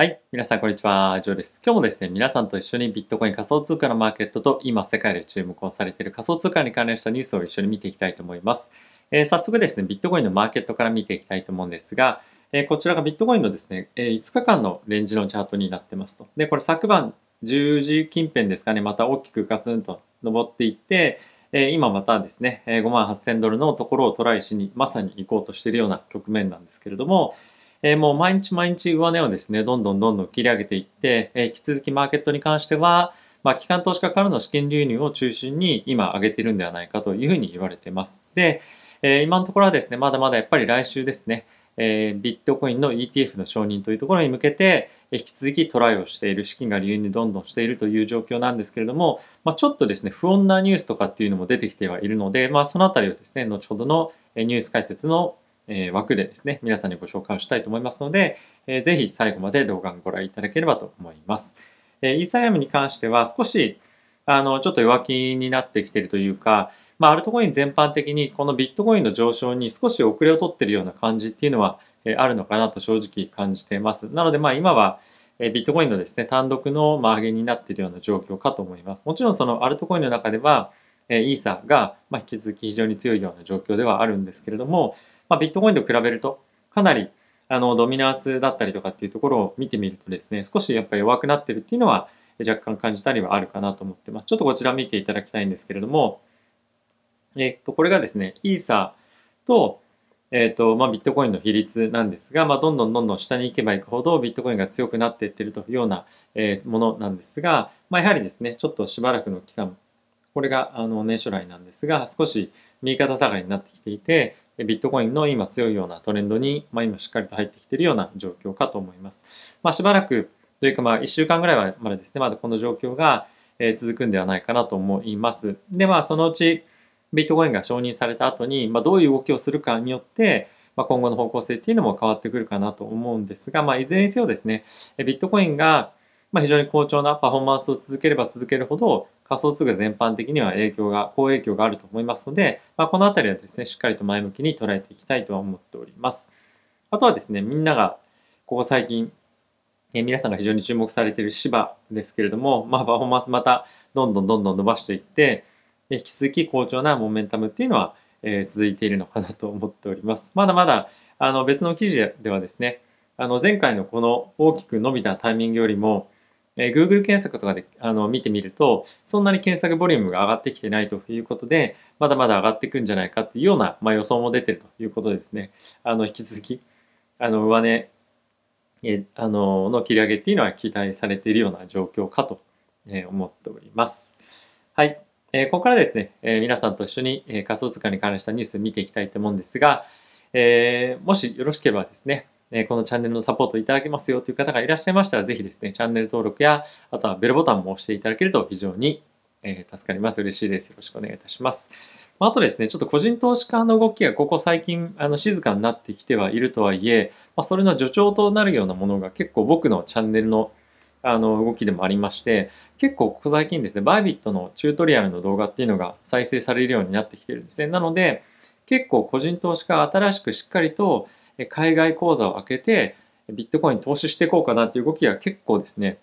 はい。皆さん、こんにちは。ジョーです。今日もですね、皆さんと一緒にビットコイン仮想通貨のマーケットと今世界で注目をされている仮想通貨に関連したニュースを一緒に見ていきたいと思います。えー、早速ですね、ビットコインのマーケットから見ていきたいと思うんですが、えー、こちらがビットコインのですね、えー、5日間のレンジのチャートになってますと。で、これ昨晩10時近辺ですかね、また大きくガツンと上っていって、え今またですね、5万8000ドルのところをトライしにまさに行こうとしているような局面なんですけれども、え、もう毎日毎日上値をですね、どんどんどんどん切り上げていって、え、引き続きマーケットに関しては、まあ、機関投資家からの資金流入を中心に今上げているんではないかというふうに言われています。で、え、今のところはですね、まだまだやっぱり来週ですね、え、ビットコインの ETF の承認というところに向けて、引き続きトライをしている、資金が流入どんどんしているという状況なんですけれども、まあ、ちょっとですね、不穏なニュースとかっていうのも出てきてはいるので、まあ、そのあたりをですね、後ほどのニュース解説のえ枠でですね、皆さんにご紹介をしたいと思いますので、えー、ぜひ最後まで動画をご覧いただければと思います。えイーサリアムに関しては少しあのちょっと弱気になってきているというか、まあ、アルトコイン全般的にこのビットコインの上昇に少し遅れを取っているような感じっていうのは、えあるのかなと正直感じています。なのでまあ今はビットコインのですね、単独の上げになっているような状況かと思います。もちろんそのアルトコインの中では、イーサが引き続き非常に強いような状況ではあるんですけれども、まあ、ビットコインと比べるとかなりあのドミナンスだったりとかっていうところを見てみるとですね少しやっぱり弱くなってるっていうのは若干感じたりはあるかなと思ってます。ちょっとこちら見ていただきたいんですけれどもえっとこれがですねイーサーとえっとまあ、ビットコインの比率なんですが、まあ、どんどんどんどん下に行けば行くほどビットコインが強くなっていってるというような、えものなんですが、まあ、やはりですねちょっとしばらくの期間これがあの年初来なんですが少し右肩下がりになってきていてビットコインの今強いようなトレンドに、まあ、今しっかりと入ってきているような状況かと思います。まあ、しばらくというかまあ1週間ぐらいはまだですね、まだこの状況が続くんではないかなと思います。で、まあそのうちビットコインが承認された後に、まあ、どういう動きをするかによって、まあ、今後の方向性っていうのも変わってくるかなと思うんですが、まあ、いずれにせよですね、ビットコインがまあ、非常に好調なパフォーマンスを続ければ続けるほど仮想通貨全般的には影響が好影響があると思いますので、まあ、この辺りはですねしっかりと前向きに捉えていきたいとは思っております。あとはですねみんながここ最近え皆さんが非常に注目されている芝ですけれども、まあ、パフォーマンスまたどんどんどんどん伸ばしていってで引き続き好調なモメンタムっていうのは、えー、続いているのかなと思っております。まだまだあの別の記事ではですねあの前回のこの大きく伸びたタイミングよりもえ Google 検索とかであの見てみると、そんなに検索ボリュームが上がってきてないということで、まだまだ上がっていくんじゃないかっていうような、まあ、予想も出てるということですね。あの引き続き、あの上値えあのの切り上げっていうのは期待されているような状況かとえ思っております。はい。えここからですね、え皆さんと一緒に、え仮想通貨に関したニュース見ていきたいと思うんですが、えもしよろしければですね、えこのチャンネルのサポートいただけますよという方がいらっしゃいましたら、ぜひですね、チャンネル登録や、あとはベルボタンも押していただけると非常に、え助かります。嬉しいです。よろしくお願いいたします。あとですね、ちょっと個人投資家の動きがここ最近あの静かになってきてはいるとはいえ、まあ、それの助長となるようなものが結構僕のチャンネルのあの動きでもありまして、結構ここ最近ですね、バイビットのチュートリアルの動画っていうのが再生されるようになってきてるんですね。なので、結構個人投資家新しくしっかりと海外口座を開けてビットコイン投資していこうかなっていう動きが結構ですね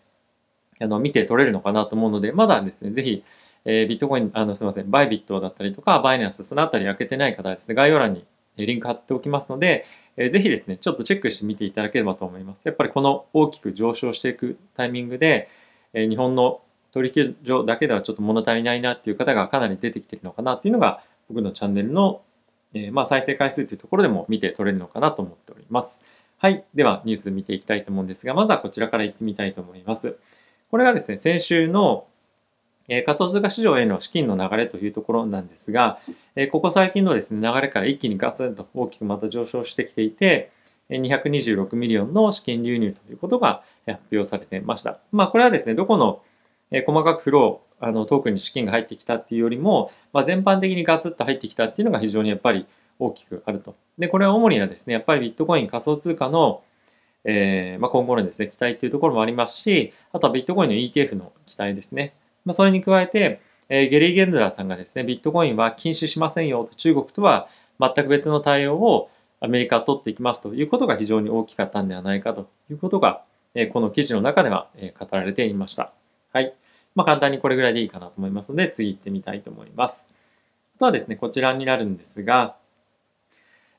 あの見て取れるのかなと思うのでまだですねぜひ、え、ビットコインあのすみませんバイビットだったりとかバイナンスそのあたり開けてない方はですね概要欄にリンク貼っておきますので、えー、ぜひですねちょっとチェックしてみていただければと思います。やっぱりこの大きく上昇していくタイミングで、え、日本の取引所だけではちょっと物足りないなっていう方がかなり出てきてるのかなっていうのが僕のチャンネルのえー、まあ、再生回数というところでも見て取れるのかなと思っております。はい。では、ニュース見ていきたいと思うんですが、まずはこちらから行ってみたいと思います。これがですね、先週の、えー、仮想通貨市場への資金の流れというところなんですが、えー、ここ最近のですね、流れから一気にガツンと大きくまた上昇してきていて、226 million の資金流入ということが発表されていました。まあ、これはですね、どこのえ細かくフロー、あのトークンに資金が入ってきたっていうよりも、まあ、全般的にガツッと入ってきたっていうのが非常にやっぱり大きくあると。で、これは主にはですね、やっぱりビットコイン仮想通貨の、えーまあ、今後のですね、期待っていうところもありますし、あとはビットコインの ETF の期待ですね。まあ、それに加えて、えー、ゲリー・ゲンズラーさんがですね、ビットコインは禁止しませんよと中国とは全く別の対応をアメリカは取っていきますということが非常に大きかったんではないかということがえこの記事の中では、え語られていました。はい。まあ、簡単にこれぐらいでいいかなと思いますので、次行ってみたいと思います。あとはですね、こちらになるんですが、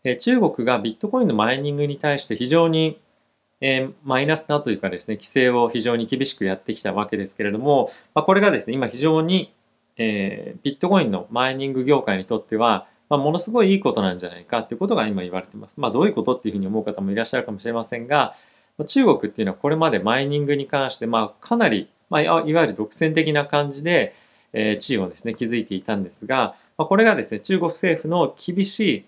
え中国がビットコインのマイニングに対して非常に、えマイナスなというかですね、規制を非常に厳しくやってきたわけですけれども、まあ、これがですね、今非常に、えビットコインのマイニング業界にとっては、まあ、ものすごいいいことなんじゃないかっていうことが今言われてます。まあ、どういうことっていうふうに思う方もいらっしゃるかもしれませんが、中国っていうのはこれまでマイニングに関して、まあ、かなり、まあ、いわゆる独占的な感じで、えー、地位をですね、築いていたんですが、まあ、これがですね、中国政府の厳し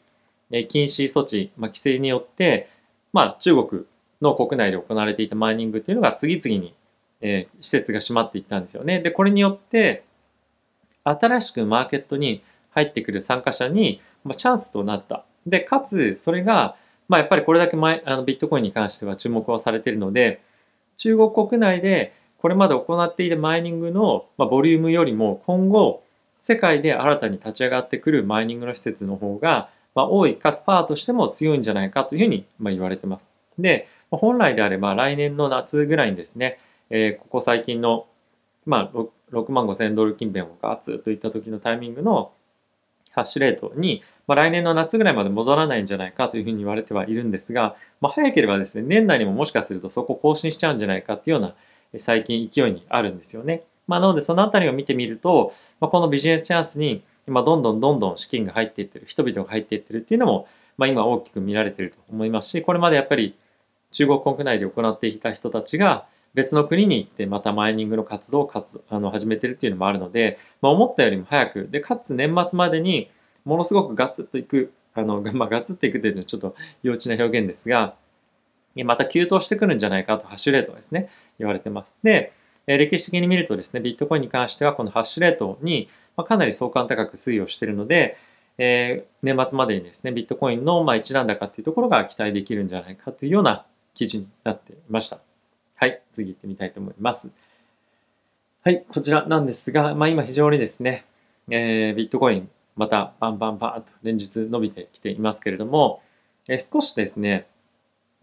い禁止措置、まあ、規制によって、まあ、中国の国内で行われていたマイニングっていうのが次々に、えー、施設が閉まっていったんですよね。で、これによって、新しくマーケットに入ってくる参加者に、まあ、チャンスとなった。で、かつ、それが、まあ、やっぱりこれだけ前あのビットコインに関しては注目をされているので、中国国内でこれまで行っていたマイニングの、ま、ボリュームよりも今後、世界で新たに立ち上がってくるマイニングの施設の方が、ま、多い、かつパワーとしても強いんじゃないかというふうに、ま、言われてます。で、本来であれば来年の夏ぐらいにですね、え、ここ最近の、まあ、6万5千ドル近辺をガツといった時のタイミングのハッシュレートに、ま、来年の夏ぐらいまで戻らないんじゃないかというふうに言われてはいるんですが、まあ、早ければですね、年内にももしかするとそこ更新しちゃうんじゃないかっていうような最近勢いにあるんですよね。まあ、なのでそのあたりを見てみると、まあ、このビジネスチャンスに今どんどんどんどん資金が入っていってる、人々が入っていってるっていうのも、まあ、今大きく見られていると思いますし、これまでやっぱり中国国内で行っていた人たちが別の国に行ってまたマイニングの活動を活あの始めてるっていうのもあるので、まあ、思ったよりも早くでかつ年末までにものすごくガツッといくあの、まあ、ガツッといくというのはちょっと幼稚な表現ですがまた急騰してくるんじゃないかとハッシュレートですね言われてますで歴史的に見るとですねビットコインに関してはこのハッシュレートにかなり相関高く推移をしているのでえー、年末までにですねビットコインのまあ一段高っていうところが期待できるんじゃないかというような記事になっていました。はい、次行ってみたいと思います。はい、こちらなんですが、まあ、今非常にですね、えー、ビットコイン、またバンバンバンと連日伸びてきていますけれども、えー、少しですね、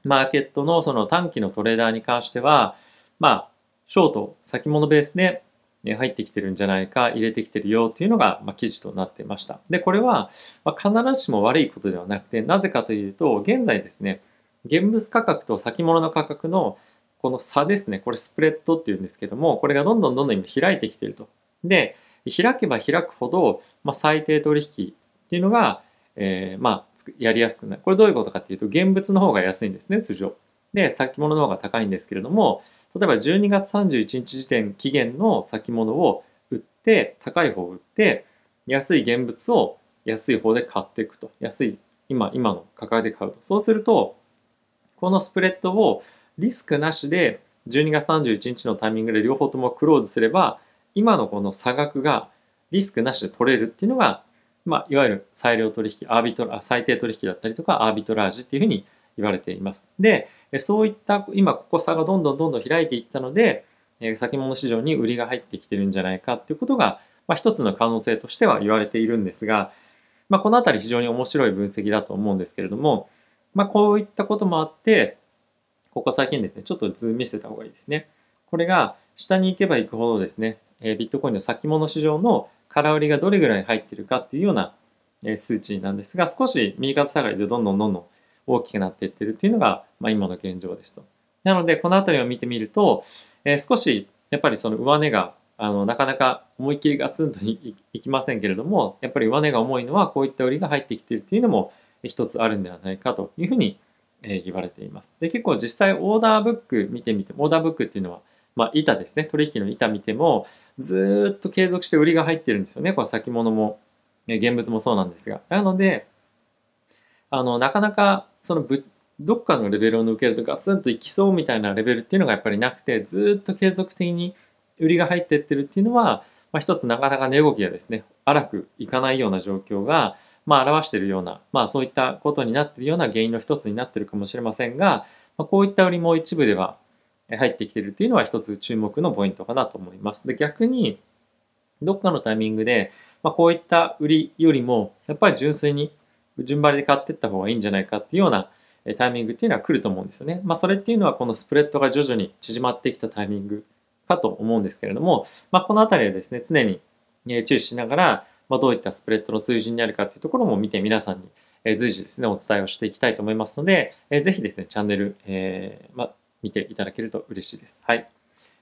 マーケットのその短期のトレーダーに関しては、まあ、ショート、先物ベースで入ってきてるんじゃないか、入れてきてるよっていうのが、ま記事となっていました。で、これは、ま必ずしも悪いことではなくて、なぜかというと、現在ですね、現物価格と先物の価格のこの差ですね、これスプレッドっていうんですけども、これがどんどんどんどん今開いてきてると。で、開けば開くほど、まあ、最低取引っていうのが、えー、まあ、やりやすくなる。これどういうことかっていうと、現物の方が安いんですね、通常。で、先物の方が高いんですけれども、例えば12月31日時点期限の先物を売って、高い方を売って、安い現物を安い方で買っていくと。安い、今、今の価格で買うと。そうすると、このスプレッドをリスクなしで12月31日のタイミングで両方ともクローズすれば今のこの差額がリスクなしで取れるっていうのが、まあ、いわゆる裁量取引アービトラ最低取引だったりとかアービトラージっていうふうに言われています。でそういった今ここ差がどんどんどんどん開いていったので先物市場に売りが入ってきてるんじゃないかっていうことが、まあ、一つの可能性としては言われているんですが、まあ、この辺り非常に面白い分析だと思うんですけれども、まあ、こういったこともあってここ最近ですね、ちょっと図見せた方がいいですね。これが下に行けば行くほどですね、ビットコインの先物市場の空売りがどれぐらい入ってるかっていうような数値なんですが、少し右肩下がりでどんどんどんどん大きくなっていってるっていうのが、まあ、今の現状ですと。なので、この辺りを見てみると、え、少しやっぱりその上値があのなかなか思いっきりガツンといきませんけれども、やっぱり上値が重いのはこういった売りが入ってきているっていうのも一つあるんではないかというふうにえ言われています。で結構実際オーダーブック見てみてオーダーブックっていうのは、まあ、板ですね取引の板見てもずっと継続して売りが入ってるんですよね。これ先物も、ね、現物もそうなんですが。なのであのなかなかそのぶどっかのレベルを抜けるとガツンといきそうみたいなレベルっていうのがやっぱりなくてずっと継続的に売りが入ってってるっていうのは、まあ、一つなかなか値動きがですね荒くいかないような状況がまあ、表しているような、まあ、そういったことになっているような原因の一つになっているかもしれませんが、まあ、こういった売りも一部では入ってきてるというのは一つ注目のポイントかなと思います。で逆にどっかのタイミングで、まあ、こういった売りよりもやっぱり純粋に順張りで買っていった方がいいんじゃないかっていうようなタイミングっていうのは来ると思うんですよね。まあ、それっていうのはこのスプレッドが徐々に縮まってきたタイミングかと思うんですけれども、まあ、この辺りはですね、常に注視しながら、まあ、どういったスプレッドの水準にあるかっていうところも見て皆さんに随時ですね、お伝えをしていきたいと思いますので、ぜひですね、チャンネル、えー、まあ、見ていただけると嬉しいです。はい。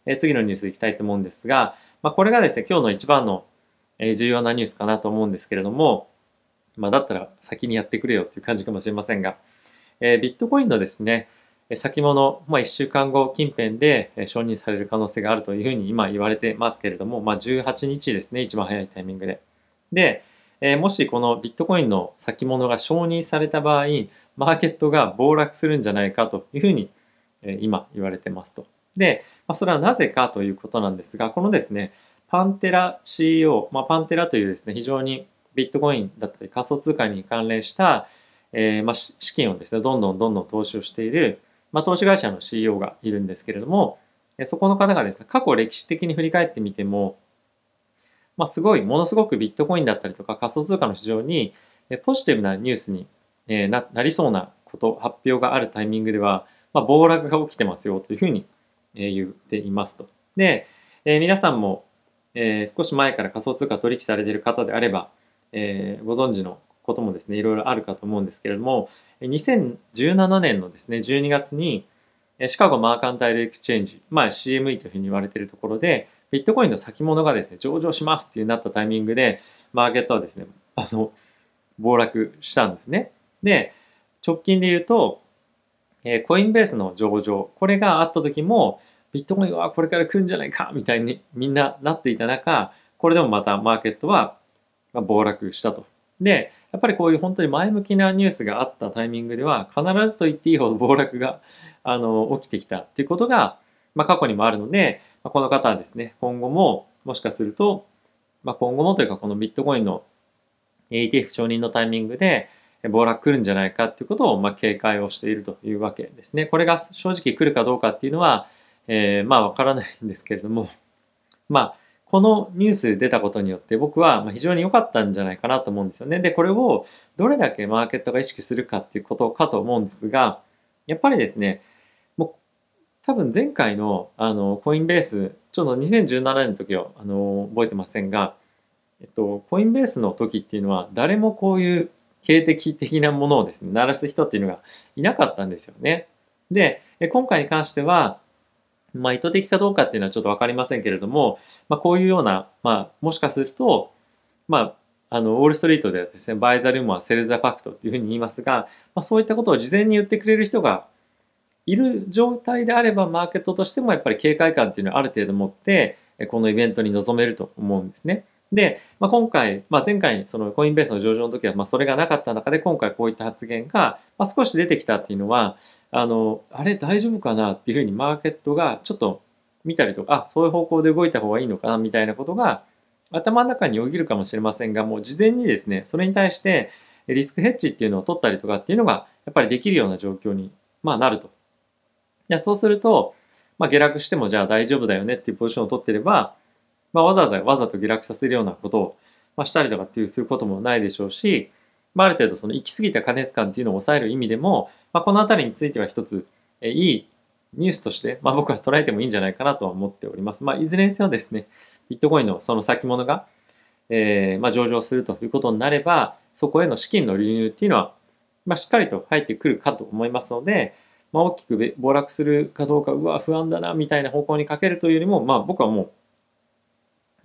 えー次のニュースいきたいと思うんですが、まあ、これがですね、今日の一番のえ重要なニュースかなと思うんですけれども、まあ、だったら先にやってくれよっていう感じかもしれませんが、え、ビットコインのですね、先物、まあ、1週間後近辺で承認される可能性があるというふうに今言われてますけれども、まあ、18日ですね、一番早いタイミングで。で、え、もしこのビットコインの先物が承認された場合、マーケットが暴落するんじゃないかというふうに、今言われてますと。で、まあ、それはなぜかということなんですが、このですね、パンテラ CEO、まあ、パンテラというですね、非常にビットコインだったり仮想通貨に関連した、えー、まあ、資金をですね、どんどんどんどん投資をしている、まあ、投資会社の CEO がいるんですけれども、そこの方がですね、過去歴史的に振り返ってみても、まあ、すごい、ものすごくビットコインだったりとか仮想通貨の市場にポジティブなニュースにななりそうなこと、発表があるタイミングでは、まあ、暴落が起きてますよというふうに言っていますと。で、えー、皆さんも、えー、少し前から仮想通貨取引されている方であれば、えー、ご存知のこともですね、いろいろあるかと思うんですけれども、2017年のですね、12月に、 Chicago Mercantile Exchange、まあ CME というふうに言われているところで、ビットコインの先物がですね、上場しますっていうなったタイミングで、マーケットはですね、あの、暴落したんですね。で、直近で言うと、え Coinbase の上場、これがあった時も、ビットコインはこれから来るんじゃないかみたいにみんななっていた中、これでもまたマーケットは暴落したと。で、やっぱりこういう本当に前向きなニュースがあったタイミングでは、必ずと言っていいほど 暴落があの起きてきたっていうことが、まあ、過去にもあるので、まあ、この方はですね、今後ももしかすると、まあ、今後もというかこのビットコインの ETF 承認のタイミングで暴落来るんじゃないかっていうことをま警戒をしているというわけですね。これが正直来るかどうかっていうのは、えー、まあわからないんですけれども、まあこのニュース出たことによって僕は非常に良かったんじゃないかなと思うんですよね。で、これをどれだけマーケットが意識するかっていうことかと思うんですが、やっぱりですね、もう多分前回のあのコインベース、ちょっと2017年の時はあの覚えてませんが、えっと、コインベースの時っていうのは誰もこういう警的的なものをですね、鳴らす人っていうのがいなかったんですよね。で、今回に関しては、まあ、意図的かどうかっていうのはちょっと分かりませんけれども、まあ、こういうような、まあ、もしかすると、まあ、あのウォール・ストリートではですね、バイザルームはセルザ・ファクトっていうふうに言いますが、まあ、そういったことを事前に言ってくれる人がいる状態であれば、マーケットとしてもやっぱり警戒感っていうのはある程度持って、このイベントに臨めると思うんですね。で、まあ、今回、まあ、前回そのコインベースの上場の時はまあそれがなかった中で今回こういった発言がまあ少し出てきたっていうのはあのあれ大丈夫かなっていうふうにマーケットがちょっと見たりとかあそういう方向で動いた方がいいのかなみたいなことが頭の中によぎるかもしれませんがもう事前にですねそれに対してリスクヘッジっていうのを取ったりとかっていうのがやっぱりできるような状況に、まあ、なると。いやそうすると、まあ、下落してもじゃあ大丈夫だよねっていうポジションを取ってればまあ、わざわざわざと下落させるようなことを、まあ、したりとかっていうすることもないでしょうし、まあ、ある程度その行き過ぎた過熱感っていうのを抑える意味でも、まあ、この辺りについては一つ、えいいニュースとして、まあ、僕は捉えてもいいんじゃないかなとは思っております。まあ、いずれにせよですね、ビットコインのその先物が、えー、まあ、上場するということになれば、そこへの資金の流入っていうのは、まあ、しっかりと入ってくるかと思いますので、まあ、大きく暴落するかどうか、うわ、不安だな、みたいな方向にかけるというよりも、まあ、僕はもう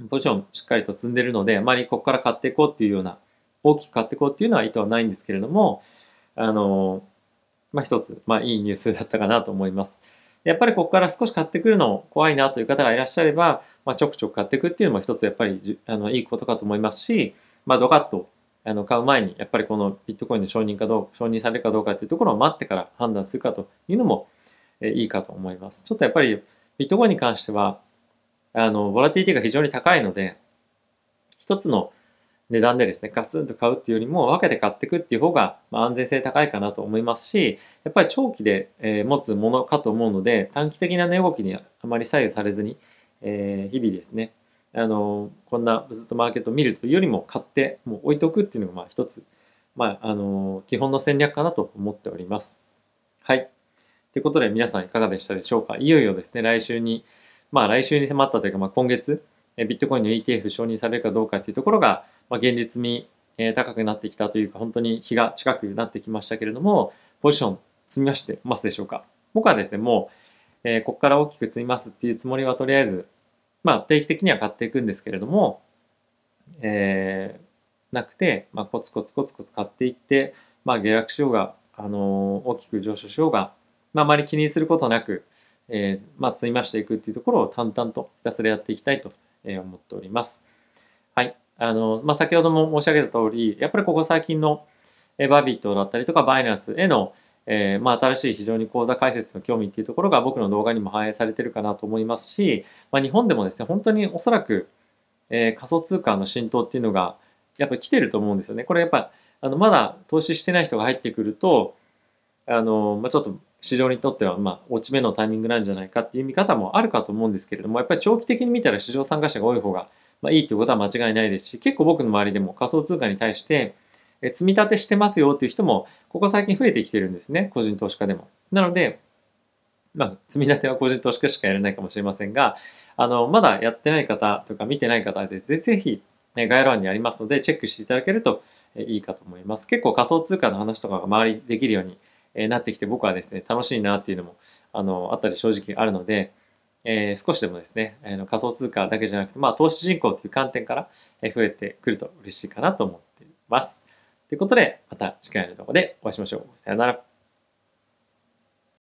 ポジションしっかりと積んでるので、あまりここから買っていこうっていうような、大きく買っていこうっていうのは意図はないんですけれども、あの、まあ、一つ、まあ、いいニュースだったかなと思います。やっぱりここから少し買ってくるの怖いなという方がいらっしゃれば、まあ、ちょくちょく買っていくっていうのも一つやっぱりあのいいことかと思いますし、まあ、ドカッとあの買う前にやっぱりこのビットコインの承認かどうか、承認されるかどうかっていうところを待ってから判断するかというのもえいいかと思います。ちょっとやっぱりビットコインに関しては、あの、ボラティティが非常に高いので、一つの値段でですね、ガツンと買うっていうよりも分けて買っていくっていう方が、まあ、安全性高いかなと思いますし、やっぱり長期で、え、持つものかと思うので、短期的な値動きにあまり左右されずに、えー、日々ですね、あのこんなずっとマーケットを見るというよりも買ってもう置いとくっていうのがまあ一つ、まあ、あの基本の戦略かなと思っております。はい。ということで皆さんいかがでしたでしょうか？いよいよですね、来週に、まあ来週に迫ったというか、まあ今月、ビットコインの ETF 承認されるかどうかというところが、まあ、現実味、高くなってきたというか、本当に日が近くなってきましたけれども、ポジション積みましてますでしょうか？僕はですね、もう、えー、ここから大きく積みますっていうつもりはとりあえず、まあ定期的には買っていくんですけれども、えー、なくて、まあ、コツコツコツコツ買っていって、まあ、下落しようが、あのー、大きく上昇しようが、まあ、あまり気にすることなく、えー、まあ、積み増していくっていうところを淡々とひたすらやっていきたいと思っております。はい。あの、まあ、先ほども申し上げた通り、やっぱりここ最近のバビットだったりとかバイナンスへの、えー、まあ、新しい非常に口座開設の興味っていうところが僕の動画にも反映されてるかなと思いますし、まあ、日本でもですね、本当におそらく、えー、仮想通貨の浸透っていうのがやっぱり来てると思うんですよね。これやっぱあのまだ投資してない人が入ってくるとあの、まあ、ちょっと市場にとってはまあ落ち目のタイミングなんじゃないかっていう見方もあるかと思うんですけれどもやっぱり長期的に見たら市場参加者が多い方がまあいいということは間違いないですし結構僕の周りでも仮想通貨に対して積み立てしてますよっていう人もここ最近増えてきてるんですね個人投資家でも。なのでまあ、積み立ては個人投資家しかやれないかもしれませんが、あの、まだやってない方とか見てない方で、ぜひぜひ、概要欄にありますので、チェックしていただけるといいかと思います。結構仮想通貨の話とかが周りできるようにえなってきて、僕はですね、楽しいなっていうのも、あの、あったり正直あるので、えー、少しでもですね、えー、仮想通貨だけじゃなくて、まあ、投資人口という観点から増えてくると嬉しいかなと思っています。ということで、また次回の動画でお会いしましょう。さよなら。